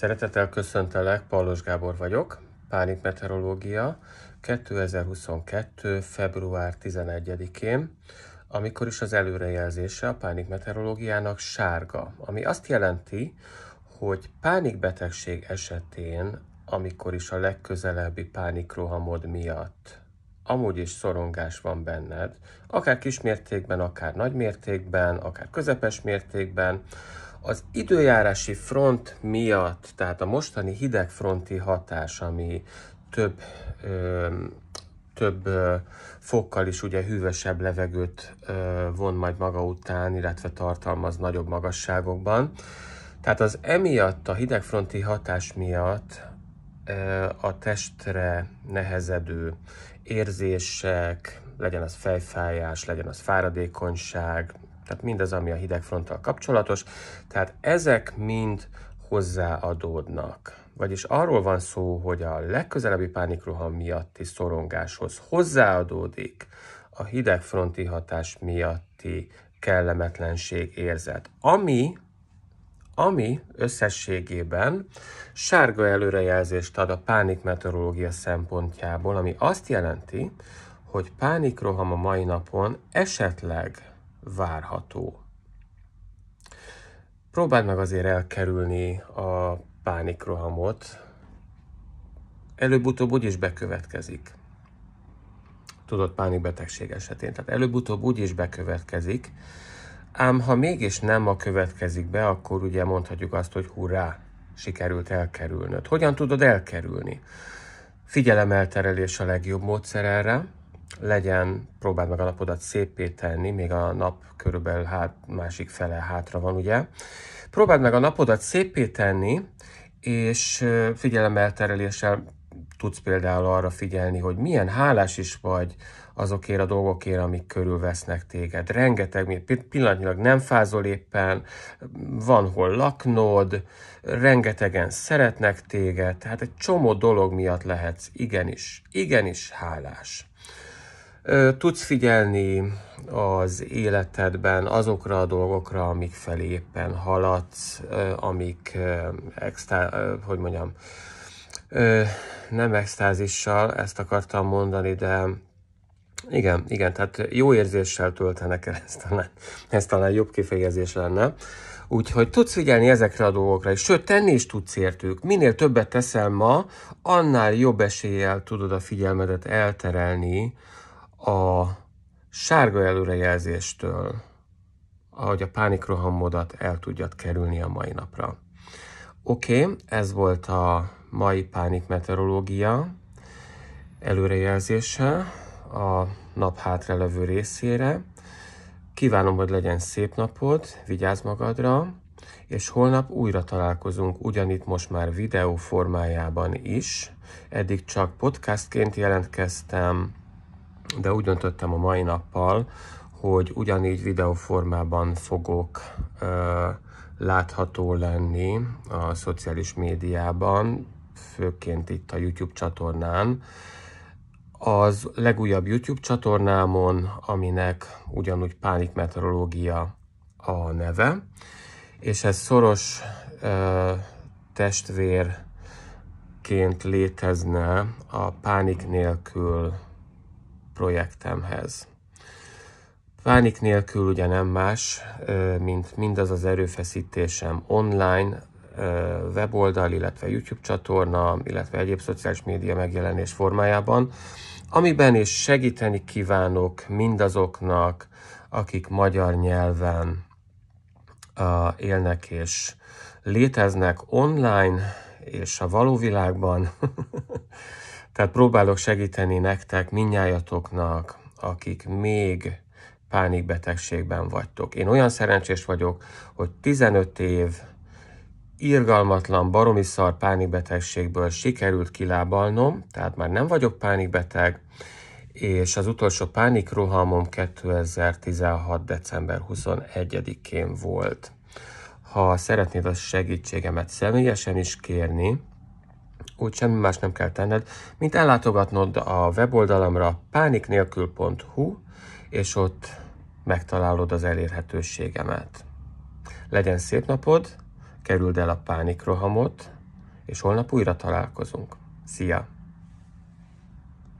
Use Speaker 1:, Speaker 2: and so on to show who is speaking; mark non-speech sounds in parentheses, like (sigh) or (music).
Speaker 1: Szeretettel köszöntelek, Paulos Gábor vagyok, Pánik Meteorológia, 2022. február 11-én, amikor is az előrejelzése a pánik meteorológiának sárga, ami azt jelenti, hogy pánikbetegség esetén, amikor is a legközelebbi pánikrohamod miatt amúgy is szorongás van benned, akár kismértékben, akár nagymértékben, akár közepes mértékben, az időjárási front miatt, tehát a mostani hidegfronti hatás, ami több, ö, több ö, fokkal is ugye hűvösebb levegőt ö, von majd maga után, illetve tartalmaz nagyobb magasságokban. Tehát az emiatt, a hidegfronti hatás miatt ö, a testre nehezedő érzések, legyen az fejfájás, legyen az fáradékonyság, tehát mindez, ami a hidegfronttal kapcsolatos. Tehát ezek mind hozzáadódnak. Vagyis arról van szó, hogy a legközelebbi pánikroham miatti szorongáshoz hozzáadódik a hidegfronti hatás miatti kellemetlenség érzet, ami, ami összességében sárga előrejelzést ad a pánikmeteorológia szempontjából, ami azt jelenti, hogy pánikroham a mai napon esetleg várható. Próbáld meg azért elkerülni a pánikrohamot. Előbb-utóbb úgyis bekövetkezik. Tudod, pánikbetegség esetén. Tehát előbb-utóbb úgyis bekövetkezik. Ám ha mégis nem ma következik be, akkor ugye mondhatjuk azt, hogy hurrá, sikerült elkerülnöd. Hogyan tudod elkerülni? Figyelemelterelés a legjobb módszer erre legyen, próbáld meg a napodat szépé tenni, még a nap körülbelül hát, másik fele hátra van, ugye? Próbáld meg a napodat szépé tenni, és figyelemeltereléssel tudsz például arra figyelni, hogy milyen hálás is vagy azokért a dolgokért, amik körülvesznek téged. Rengeteg, pillanatnyilag nem fázol éppen, van hol laknod, rengetegen szeretnek téged, tehát egy csomó dolog miatt lehetsz igenis, igenis hálás. Tudsz figyelni az életedben azokra a dolgokra, amik felé éppen haladsz, amik extá, hogy mondjam, nem extázissal, ezt akartam mondani, de igen, igen, tehát jó érzéssel töltenek el, (laughs) ez talán, ez talán jobb kifejezés lenne. Úgyhogy tudsz figyelni ezekre a dolgokra, és sőt, tenni is tudsz értük. Minél többet teszel ma, annál jobb eséllyel tudod a figyelmedet elterelni a sárga előrejelzéstől, ahogy a pánikrohamodat el tudjad kerülni a mai napra. Oké, okay, ez volt a mai pánikmeteorológia előrejelzése a nap hátralevő részére. Kívánom, hogy legyen szép napod, vigyázz magadra, és holnap újra találkozunk, ugyanitt most már videó formájában is. Eddig csak podcastként jelentkeztem, de úgy döntöttem a mai nappal, hogy ugyanígy videóformában fogok ö, látható lenni a szociális médiában, főként itt a YouTube csatornán. Az legújabb YouTube csatornámon, aminek ugyanúgy Pánik Meteorológia a neve, és ez szoros ö, testvérként létezne a Pánik nélkül projektemhez. Pánik nélkül ugye nem más, mint mindaz az erőfeszítésem online, weboldal, illetve YouTube csatorna, illetve egyéb szociális média megjelenés formájában, amiben is segíteni kívánok mindazoknak, akik magyar nyelven élnek és léteznek online és a való világban. (laughs) Tehát próbálok segíteni nektek, minnyájatoknak, akik még pánikbetegségben vagytok. Én olyan szerencsés vagyok, hogy 15 év irgalmatlan, baromi szar pánikbetegségből sikerült kilábalnom, tehát már nem vagyok pánikbeteg, és az utolsó pánikrohamom 2016. december 21-én volt. Ha szeretnéd a segítségemet személyesen is kérni, úgy semmi más nem kell tenned, mint ellátogatnod a weboldalamra pániknélkül.hu, és ott megtalálod az elérhetőségemet. Legyen szép napod, kerüld el a pánikrohamot, és holnap újra találkozunk. Szia!